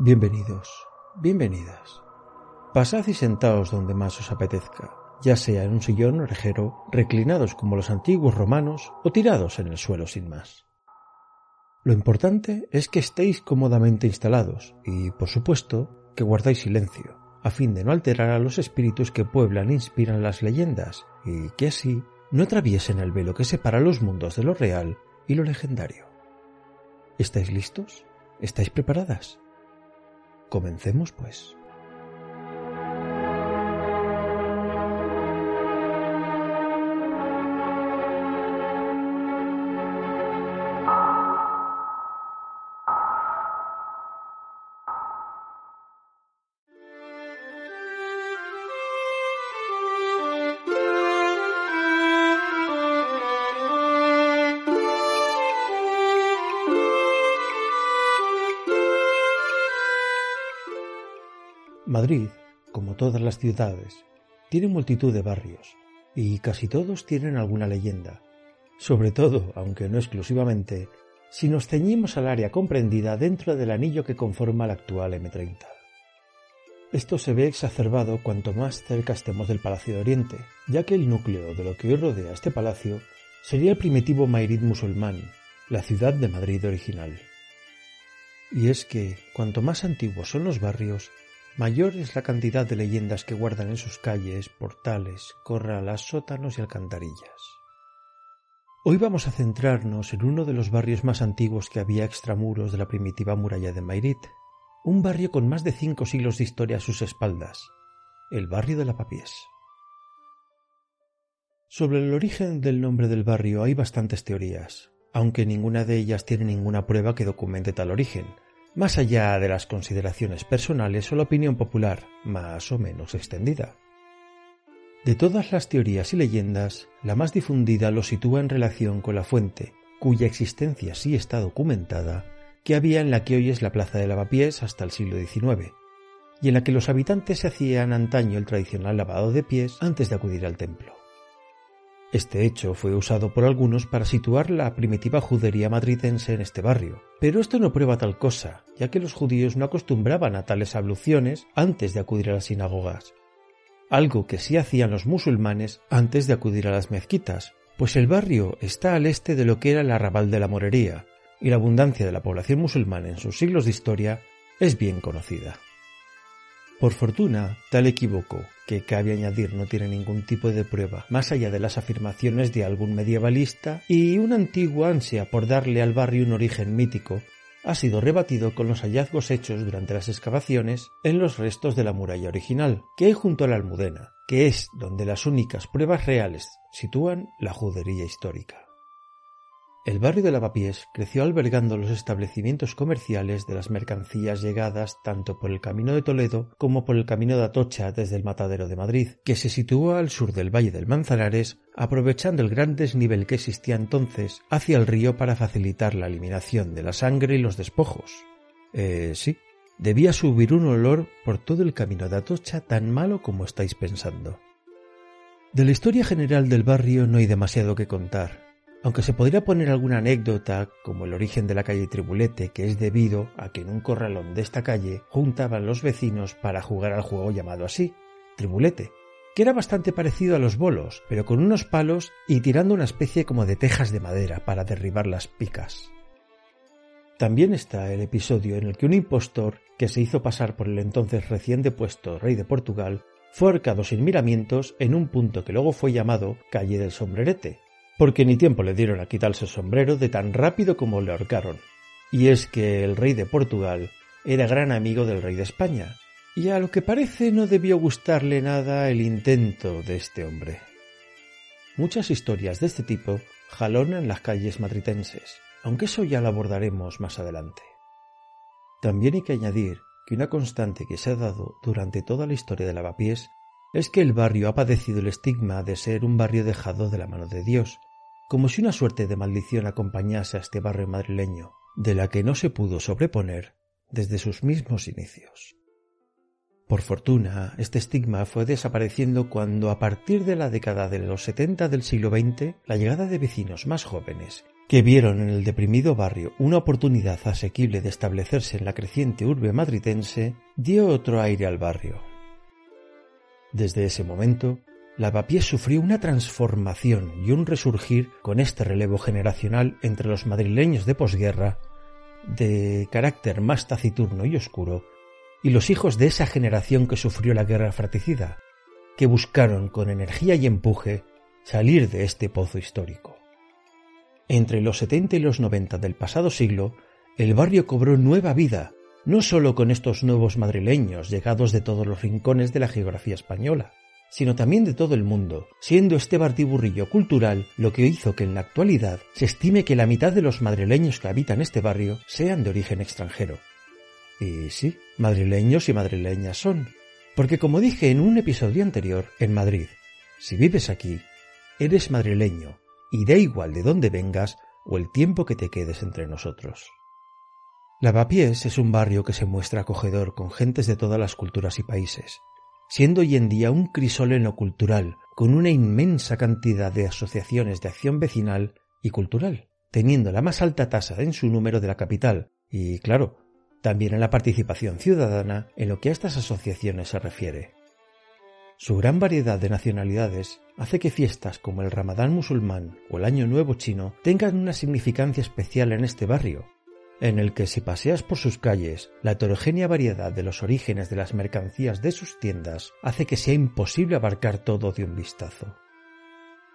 Bienvenidos, bienvenidas. Pasad y sentaos donde más os apetezca, ya sea en un sillón orejero, reclinados como los antiguos romanos o tirados en el suelo sin más. Lo importante es que estéis cómodamente instalados y, por supuesto, que guardáis silencio, a fin de no alterar a los espíritus que pueblan e inspiran las leyendas y que así no atraviesen el velo que separa los mundos de lo real y lo legendario. ¿Estáis listos? ¿Estáis preparadas? Comencemos, pues. Madrid, como todas las ciudades, tiene multitud de barrios, y casi todos tienen alguna leyenda, sobre todo, aunque no exclusivamente, si nos ceñimos al área comprendida dentro del anillo que conforma la actual M30. Esto se ve exacerbado cuanto más cerca estemos del Palacio de Oriente, ya que el núcleo de lo que hoy rodea este palacio sería el primitivo Mairid musulmán, la ciudad de Madrid original. Y es que, cuanto más antiguos son los barrios, mayor es la cantidad de leyendas que guardan en sus calles, portales, corralas, sótanos y alcantarillas. Hoy vamos a centrarnos en uno de los barrios más antiguos que había extramuros de la primitiva muralla de Mairit, un barrio con más de cinco siglos de historia a sus espaldas, el barrio de Lavapiés. Sobre el origen del nombre del barrio hay bastantes teorías, aunque ninguna de ellas tiene ninguna prueba que documente tal origen, más allá de las consideraciones personales o la opinión popular, más o menos extendida. De todas las teorías y leyendas, la más difundida lo sitúa en relación con la fuente, cuya existencia sí está documentada, que había en la que hoy es la Plaza de Lavapiés hasta el siglo XIX, y en la que los habitantes se hacían antaño el tradicional lavado de pies antes de acudir al templo. Este hecho fue usado por algunos para situar la primitiva judería madridense en este barrio, pero esto no prueba tal cosa, ya que los judíos no acostumbraban a tales abluciones antes de acudir a las sinagogas, algo que sí hacían los musulmanes antes de acudir a las mezquitas, pues el barrio está al este de lo que era el arrabal de la morería, y la abundancia de la población musulmana en sus siglos de historia es bien conocida. Por fortuna, tal equívoco, que cabe añadir no tiene ningún tipo de prueba, más allá de las afirmaciones de algún medievalista y una antigua ansia por darle al barrio un origen mítico, ha sido rebatido con los hallazgos hechos durante las excavaciones en los restos de la muralla original, que hay junto a la Almudena, que es donde las únicas pruebas reales sitúan la judería histórica. El barrio de Lavapiés creció albergando los establecimientos comerciales de las mercancías llegadas tanto por el camino de Toledo como por el camino de Atocha desde el Matadero de Madrid, que se sitúa al sur del Valle del Manzanares, aprovechando el gran desnivel que existía entonces hacia el río para facilitar la eliminación de la sangre y los despojos. Eh, sí, debía subir un olor por todo el camino de Atocha tan malo como estáis pensando. De la historia general del barrio no hay demasiado que contar, aunque se podría poner alguna anécdota, como el origen de la calle Tribulete, que es debido a que en un corralón de esta calle juntaban los vecinos para jugar al juego llamado así, Tribulete, que era bastante parecido a los bolos, pero con unos palos y tirando una especie como de tejas de madera para derribar las picas. También está el episodio en el que un impostor, que se hizo pasar por el entonces recién depuesto rey de Portugal, fue ahorcado sin miramientos en un punto que luego fue llamado Calle del Sombrerete, porque ni tiempo le dieron a quitarse el sombrero de tan rápido como le ahorcaron. Y es que el rey de Portugal era gran amigo del rey de España, y a lo que parece no debió gustarle nada el intento de este hombre. Muchas historias de este tipo jalonan las calles madritenses, aunque eso ya lo abordaremos más adelante. También hay que añadir que una constante que se ha dado durante toda la historia de Lavapiés es que el barrio ha padecido el estigma de ser un barrio dejado de la mano de Dios, como si una suerte de maldición acompañase a este barrio madrileño, de la que no se pudo sobreponer desde sus mismos inicios. Por fortuna, este estigma fue desapareciendo cuando a partir de la década de los 70 del siglo XX, la llegada de vecinos más jóvenes, que vieron en el deprimido barrio una oportunidad asequible de establecerse en la creciente urbe madritense, dio otro aire al barrio. Desde ese momento, Lavapiés sufrió una transformación y un resurgir con este relevo generacional entre los madrileños de posguerra, de carácter más taciturno y oscuro, y los hijos de esa generación que sufrió la guerra fratricida, que buscaron con energía y empuje salir de este pozo histórico. Entre los 70 y los 90 del pasado siglo, el barrio cobró nueva vida, no sólo con estos nuevos madrileños llegados de todos los rincones de la geografía española, sino también de todo el mundo, siendo este bartiburrillo cultural lo que hizo que en la actualidad se estime que la mitad de los madrileños que habitan este barrio sean de origen extranjero. Y sí, madrileños y madrileñas son, porque como dije en un episodio anterior, en Madrid, si vives aquí, eres madrileño, y da igual de dónde vengas o el tiempo que te quedes entre nosotros. Lavapiés es un barrio que se muestra acogedor con gentes de todas las culturas y países, siendo hoy en día un crisóleno cultural con una inmensa cantidad de asociaciones de acción vecinal y cultural, teniendo la más alta tasa en su número de la capital y, claro, también en la participación ciudadana en lo que a estas asociaciones se refiere. Su gran variedad de nacionalidades hace que fiestas como el Ramadán musulmán o el Año Nuevo chino tengan una significancia especial en este barrio, en el que si paseas por sus calles, la heterogénea variedad de los orígenes de las mercancías de sus tiendas hace que sea imposible abarcar todo de un vistazo.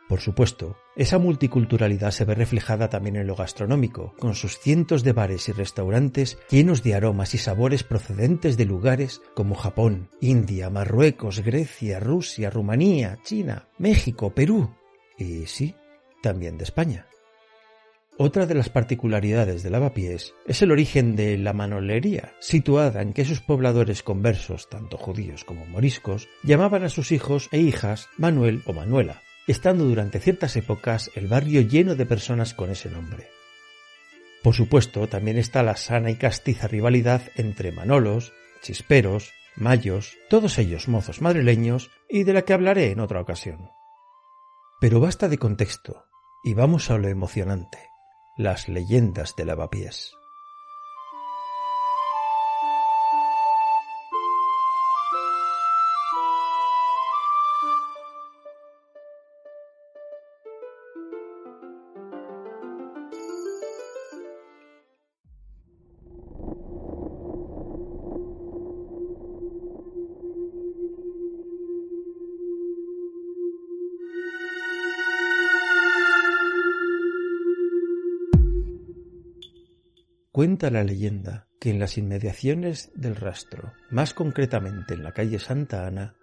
Por supuesto, esa multiculturalidad se ve reflejada también en lo gastronómico, con sus cientos de bares y restaurantes llenos de aromas y sabores procedentes de lugares como Japón, India, Marruecos, Grecia, Rusia, Rumanía, China, México, Perú y sí, también de España. Otra de las particularidades de Lavapiés es el origen de la manolería, situada en que sus pobladores conversos, tanto judíos como moriscos, llamaban a sus hijos e hijas Manuel o Manuela, estando durante ciertas épocas el barrio lleno de personas con ese nombre. Por supuesto, también está la sana y castiza rivalidad entre Manolos, Chisperos, Mayos, todos ellos mozos madrileños, y de la que hablaré en otra ocasión. Pero basta de contexto, y vamos a lo emocionante las leyendas de lavapiés. Cuenta la leyenda que en las inmediaciones del rastro, más concretamente en la calle Santa Ana,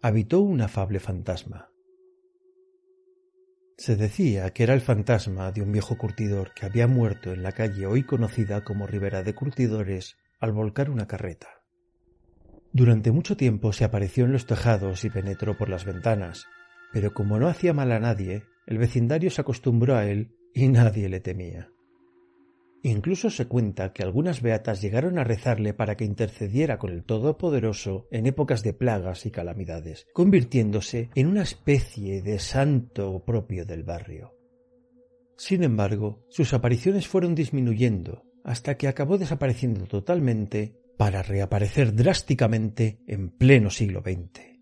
habitó un afable fantasma. Se decía que era el fantasma de un viejo curtidor que había muerto en la calle hoy conocida como Ribera de Curtidores al volcar una carreta. Durante mucho tiempo se apareció en los tejados y penetró por las ventanas, pero como no hacía mal a nadie, el vecindario se acostumbró a él y nadie le temía. Incluso se cuenta que algunas beatas llegaron a rezarle para que intercediera con el Todopoderoso en épocas de plagas y calamidades, convirtiéndose en una especie de santo propio del barrio. Sin embargo, sus apariciones fueron disminuyendo hasta que acabó desapareciendo totalmente para reaparecer drásticamente en pleno siglo XX.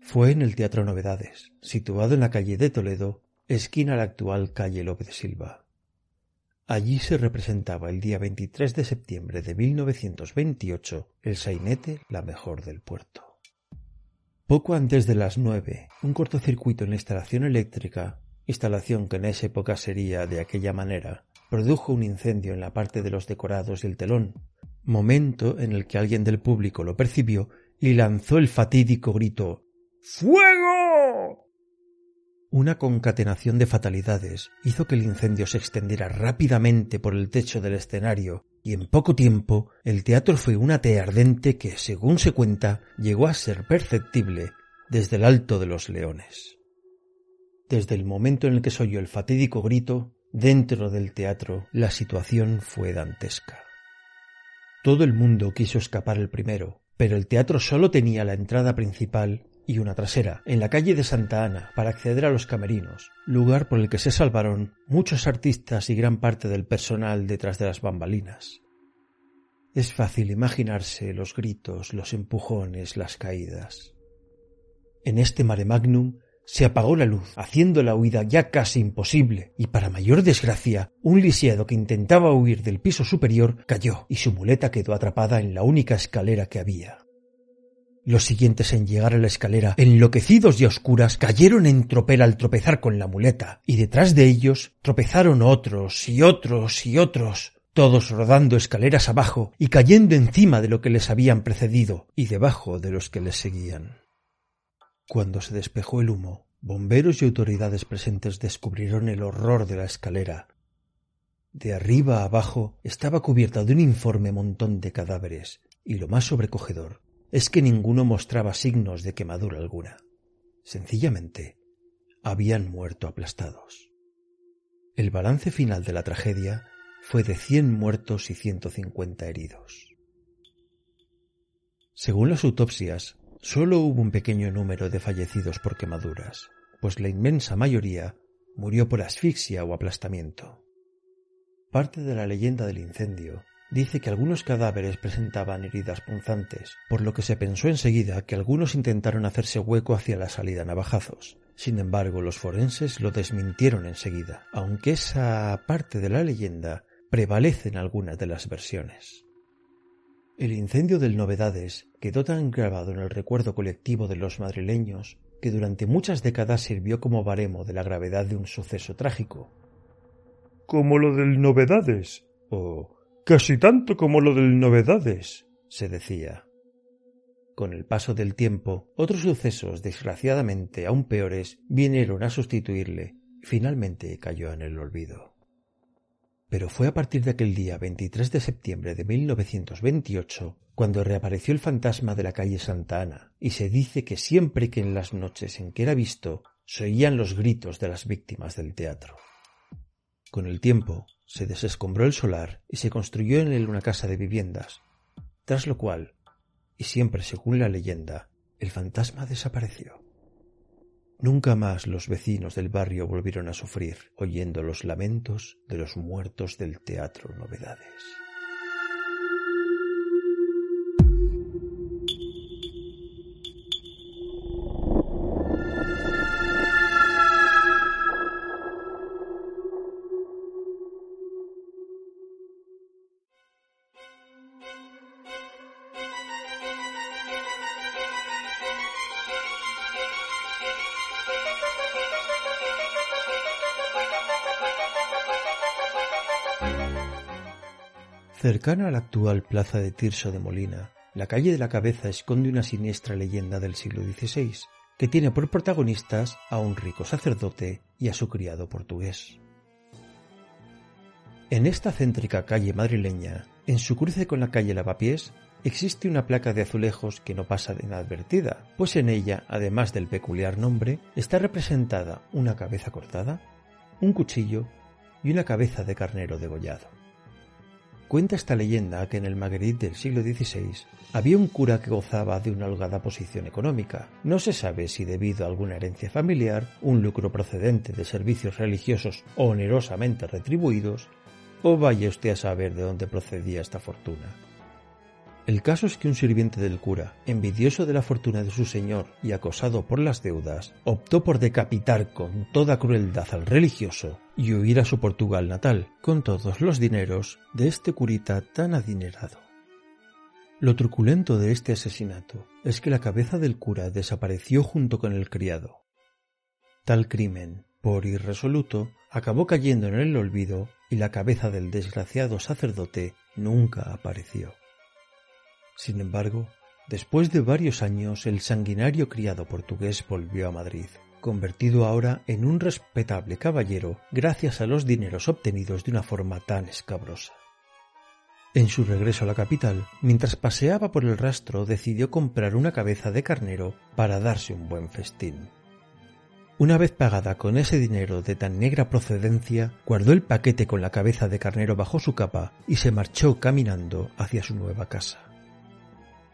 Fue en el Teatro Novedades, situado en la calle de Toledo, esquina la actual calle López de Silva. Allí se representaba el día 23 de septiembre de 1928 el sainete La Mejor del Puerto. Poco antes de las nueve, un cortocircuito en la instalación eléctrica, instalación que en esa época sería de aquella manera, produjo un incendio en la parte de los decorados y el telón, momento en el que alguien del público lo percibió y lanzó el fatídico grito ¡Fuego! Una concatenación de fatalidades hizo que el incendio se extendiera rápidamente por el techo del escenario y en poco tiempo el teatro fue una tea ardente que, según se cuenta, llegó a ser perceptible desde el alto de los leones. Desde el momento en el que se oyó el fatídico grito, dentro del teatro la situación fue dantesca. Todo el mundo quiso escapar el primero, pero el teatro solo tenía la entrada principal y una trasera, en la calle de Santa Ana, para acceder a los camerinos, lugar por el que se salvaron muchos artistas y gran parte del personal detrás de las bambalinas. Es fácil imaginarse los gritos, los empujones, las caídas. En este mare magnum se apagó la luz, haciendo la huida ya casi imposible, y para mayor desgracia, un lisiado que intentaba huir del piso superior cayó y su muleta quedó atrapada en la única escalera que había. Los siguientes en llegar a la escalera, enloquecidos y oscuras, cayeron en tropel al tropezar con la muleta, y detrás de ellos tropezaron otros y otros y otros, todos rodando escaleras abajo y cayendo encima de lo que les habían precedido y debajo de los que les seguían. Cuando se despejó el humo, bomberos y autoridades presentes descubrieron el horror de la escalera. De arriba a abajo estaba cubierta de un informe montón de cadáveres, y lo más sobrecogedor es que ninguno mostraba signos de quemadura alguna. Sencillamente, habían muerto aplastados. El balance final de la tragedia fue de cien muertos y ciento cincuenta heridos. Según las autopsias, Solo hubo un pequeño número de fallecidos por quemaduras, pues la inmensa mayoría murió por asfixia o aplastamiento. Parte de la leyenda del incendio dice que algunos cadáveres presentaban heridas punzantes, por lo que se pensó enseguida que algunos intentaron hacerse hueco hacia la salida navajazos. Sin embargo, los forenses lo desmintieron enseguida, aunque esa parte de la leyenda prevalece en algunas de las versiones. El incendio del Novedades quedó tan grabado en el recuerdo colectivo de los madrileños que durante muchas décadas sirvió como baremo de la gravedad de un suceso trágico. Como lo del Novedades, o casi tanto como lo del Novedades, se decía. Con el paso del tiempo, otros sucesos, desgraciadamente aún peores, vinieron a sustituirle finalmente cayó en el olvido. Pero fue a partir de aquel día 23 de septiembre de 1928 cuando reapareció el fantasma de la calle Santa Ana, y se dice que siempre que en las noches en que era visto se oían los gritos de las víctimas del teatro. Con el tiempo se desescombró el solar y se construyó en él una casa de viviendas, tras lo cual, y siempre según la leyenda, el fantasma desapareció. Nunca más los vecinos del barrio volvieron a sufrir oyendo los lamentos de los muertos del teatro Novedades. Cercana a la actual plaza de Tirso de Molina, la calle de la Cabeza esconde una siniestra leyenda del siglo XVI, que tiene por protagonistas a un rico sacerdote y a su criado portugués. En esta céntrica calle madrileña, en su cruce con la calle Lavapiés, existe una placa de azulejos que no pasa de inadvertida, pues en ella, además del peculiar nombre, está representada una cabeza cortada, un cuchillo y una cabeza de carnero degollado. Cuenta esta leyenda que en el Magritte del siglo XVI había un cura que gozaba de una holgada posición económica. No se sabe si debido a alguna herencia familiar, un lucro procedente de servicios religiosos onerosamente retribuidos, o vaya usted a saber de dónde procedía esta fortuna. El caso es que un sirviente del cura, envidioso de la fortuna de su señor y acosado por las deudas, optó por decapitar con toda crueldad al religioso y huir a su Portugal natal, con todos los dineros de este curita tan adinerado. Lo truculento de este asesinato es que la cabeza del cura desapareció junto con el criado. Tal crimen, por irresoluto, acabó cayendo en el olvido y la cabeza del desgraciado sacerdote nunca apareció. Sin embargo, después de varios años, el sanguinario criado portugués volvió a Madrid, convertido ahora en un respetable caballero gracias a los dineros obtenidos de una forma tan escabrosa. En su regreso a la capital, mientras paseaba por el rastro, decidió comprar una cabeza de carnero para darse un buen festín. Una vez pagada con ese dinero de tan negra procedencia, guardó el paquete con la cabeza de carnero bajo su capa y se marchó caminando hacia su nueva casa.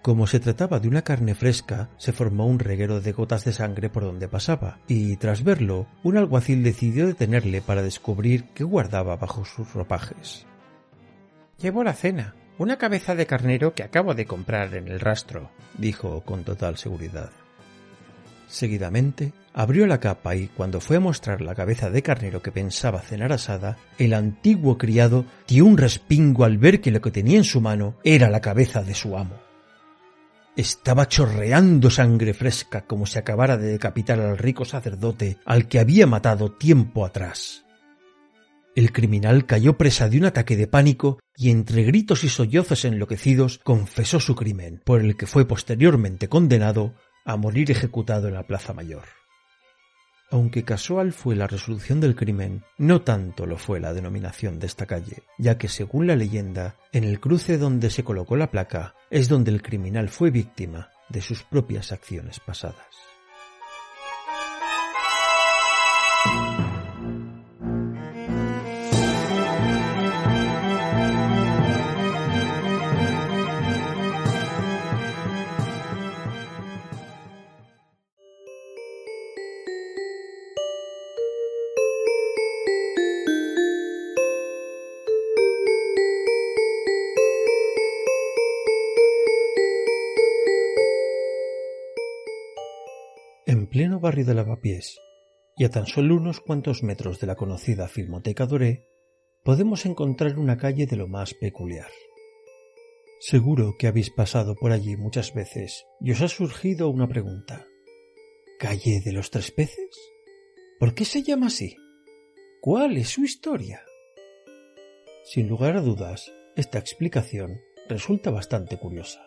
Como se trataba de una carne fresca, se formó un reguero de gotas de sangre por donde pasaba, y tras verlo, un alguacil decidió detenerle para descubrir qué guardaba bajo sus ropajes. Llevo la cena, una cabeza de carnero que acabo de comprar en el rastro, dijo con total seguridad. Seguidamente abrió la capa y cuando fue a mostrar la cabeza de carnero que pensaba cenar asada, el antiguo criado dio un respingo al ver que lo que tenía en su mano era la cabeza de su amo. Estaba chorreando sangre fresca como si acabara de decapitar al rico sacerdote al que había matado tiempo atrás. El criminal cayó presa de un ataque de pánico y entre gritos y sollozos enloquecidos confesó su crimen, por el que fue posteriormente condenado a morir ejecutado en la Plaza Mayor. Aunque casual fue la resolución del crimen, no tanto lo fue la denominación de esta calle, ya que según la leyenda, en el cruce donde se colocó la placa es donde el criminal fue víctima de sus propias acciones pasadas. De Lavapiés, y a tan solo unos cuantos metros de la conocida Filmoteca Doré, podemos encontrar una calle de lo más peculiar. Seguro que habéis pasado por allí muchas veces y os ha surgido una pregunta. ¿Calle de los tres peces? ¿Por qué se llama así? ¿Cuál es su historia? Sin lugar a dudas, esta explicación resulta bastante curiosa.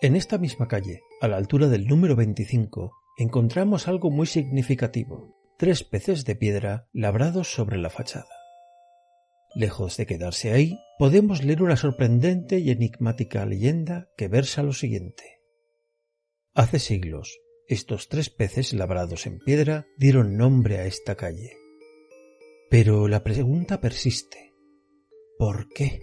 En esta misma calle, a la altura del número 25, encontramos algo muy significativo, tres peces de piedra labrados sobre la fachada. Lejos de quedarse ahí, podemos leer una sorprendente y enigmática leyenda que versa lo siguiente. Hace siglos, estos tres peces labrados en piedra dieron nombre a esta calle. Pero la pregunta persiste. ¿Por qué?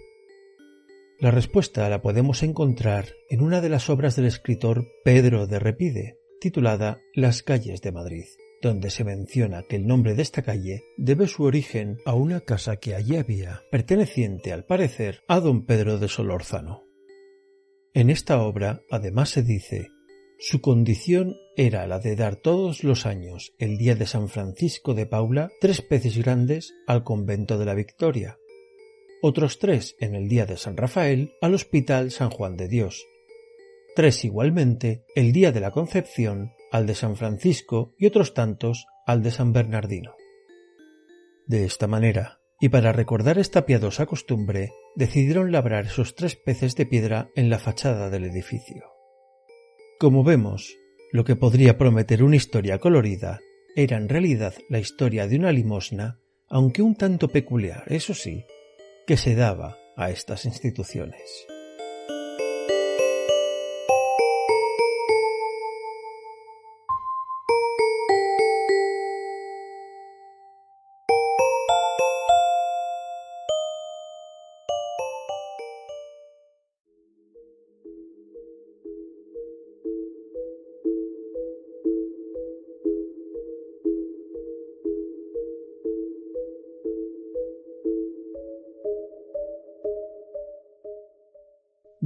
La respuesta la podemos encontrar en una de las obras del escritor Pedro de Repide, titulada Las calles de Madrid, donde se menciona que el nombre de esta calle debe su origen a una casa que allí había, perteneciente al parecer a don Pedro de Solórzano. En esta obra además se dice su condición era la de dar todos los años, el día de San Francisco de Paula, tres peces grandes al convento de la Victoria, otros tres en el día de San Rafael al Hospital San Juan de Dios, tres igualmente el día de la Concepción al de San Francisco y otros tantos al de San Bernardino. De esta manera, y para recordar esta piadosa costumbre, decidieron labrar esos tres peces de piedra en la fachada del edificio. Como vemos, lo que podría prometer una historia colorida era en realidad la historia de una limosna, aunque un tanto peculiar, eso sí, que se daba a estas instituciones.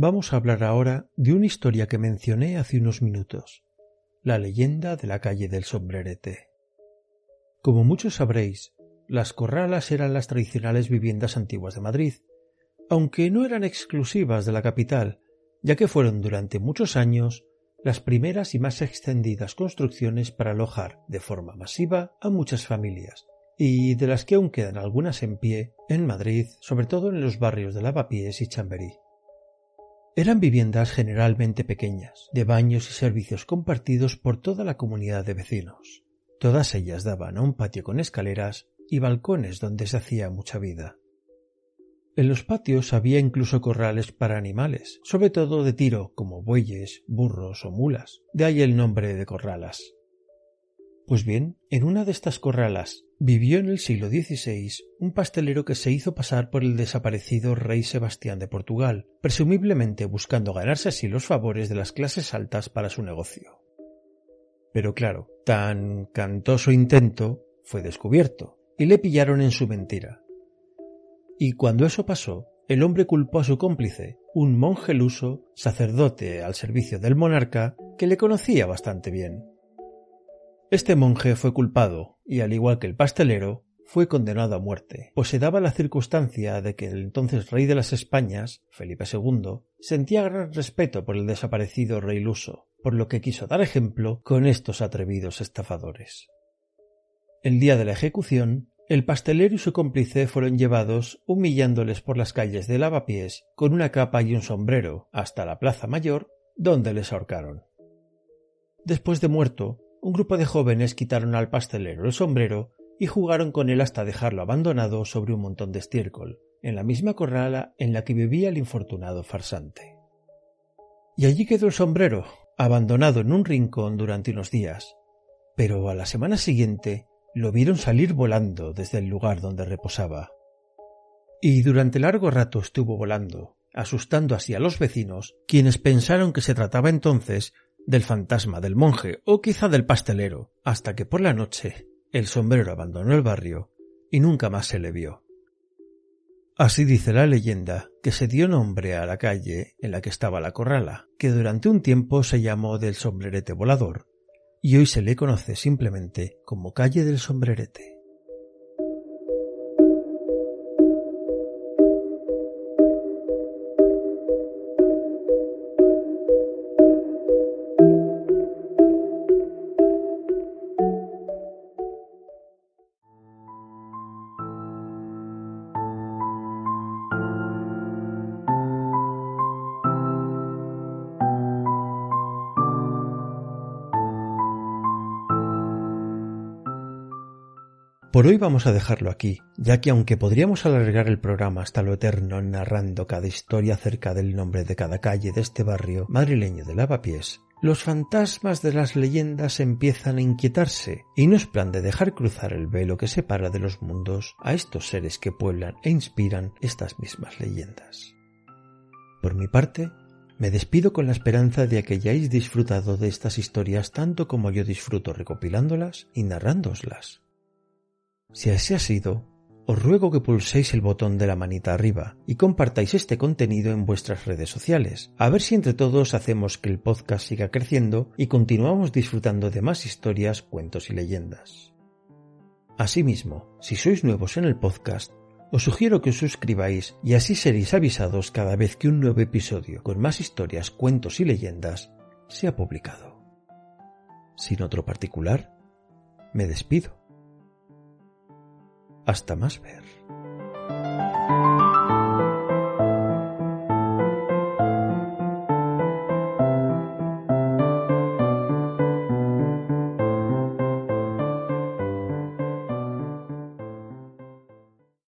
Vamos a hablar ahora de una historia que mencioné hace unos minutos, la leyenda de la calle del sombrerete. Como muchos sabréis, las corralas eran las tradicionales viviendas antiguas de Madrid, aunque no eran exclusivas de la capital, ya que fueron durante muchos años las primeras y más extendidas construcciones para alojar de forma masiva a muchas familias, y de las que aún quedan algunas en pie en Madrid, sobre todo en los barrios de Lavapiés y Chamberí. Eran viviendas generalmente pequeñas, de baños y servicios compartidos por toda la comunidad de vecinos. Todas ellas daban a un patio con escaleras y balcones donde se hacía mucha vida. En los patios había incluso corrales para animales, sobre todo de tiro, como bueyes, burros o mulas, de ahí el nombre de corralas. Pues bien, en una de estas corralas vivió en el siglo XVI un pastelero que se hizo pasar por el desaparecido rey Sebastián de Portugal, presumiblemente buscando ganarse así los favores de las clases altas para su negocio. Pero claro, tan cantoso intento fue descubierto, y le pillaron en su mentira. Y cuando eso pasó, el hombre culpó a su cómplice, un monje luso, sacerdote al servicio del monarca, que le conocía bastante bien. Este monje fue culpado y, al igual que el pastelero, fue condenado a muerte, pues se daba la circunstancia de que el entonces rey de las Españas, Felipe II, sentía gran respeto por el desaparecido rey luso, por lo que quiso dar ejemplo con estos atrevidos estafadores. El día de la ejecución, el pastelero y su cómplice fueron llevados, humillándoles por las calles de lavapiés, con una capa y un sombrero, hasta la Plaza Mayor, donde les ahorcaron. Después de muerto, un grupo de jóvenes quitaron al pastelero el sombrero y jugaron con él hasta dejarlo abandonado sobre un montón de estiércol, en la misma corrala en la que vivía el infortunado farsante. Y allí quedó el sombrero, abandonado en un rincón durante unos días, pero a la semana siguiente lo vieron salir volando desde el lugar donde reposaba. Y durante largo rato estuvo volando, asustando así a los vecinos, quienes pensaron que se trataba entonces del fantasma del monje o quizá del pastelero, hasta que por la noche el sombrero abandonó el barrio y nunca más se le vio. Así dice la leyenda que se dio nombre a la calle en la que estaba la corrala, que durante un tiempo se llamó del sombrerete volador, y hoy se le conoce simplemente como calle del sombrerete. Por hoy vamos a dejarlo aquí, ya que aunque podríamos alargar el programa hasta lo eterno narrando cada historia acerca del nombre de cada calle de este barrio madrileño de lavapiés, los fantasmas de las leyendas empiezan a inquietarse y no es plan de dejar cruzar el velo que separa de los mundos a estos seres que pueblan e inspiran estas mismas leyendas. Por mi parte, me despido con la esperanza de que hayáis disfrutado de estas historias tanto como yo disfruto recopilándolas y narrándoslas. Si así ha sido, os ruego que pulséis el botón de la manita arriba y compartáis este contenido en vuestras redes sociales, a ver si entre todos hacemos que el podcast siga creciendo y continuamos disfrutando de más historias, cuentos y leyendas. Asimismo, si sois nuevos en el podcast, os sugiero que os suscribáis y así seréis avisados cada vez que un nuevo episodio con más historias, cuentos y leyendas sea publicado. Sin otro particular, me despido hasta más ver.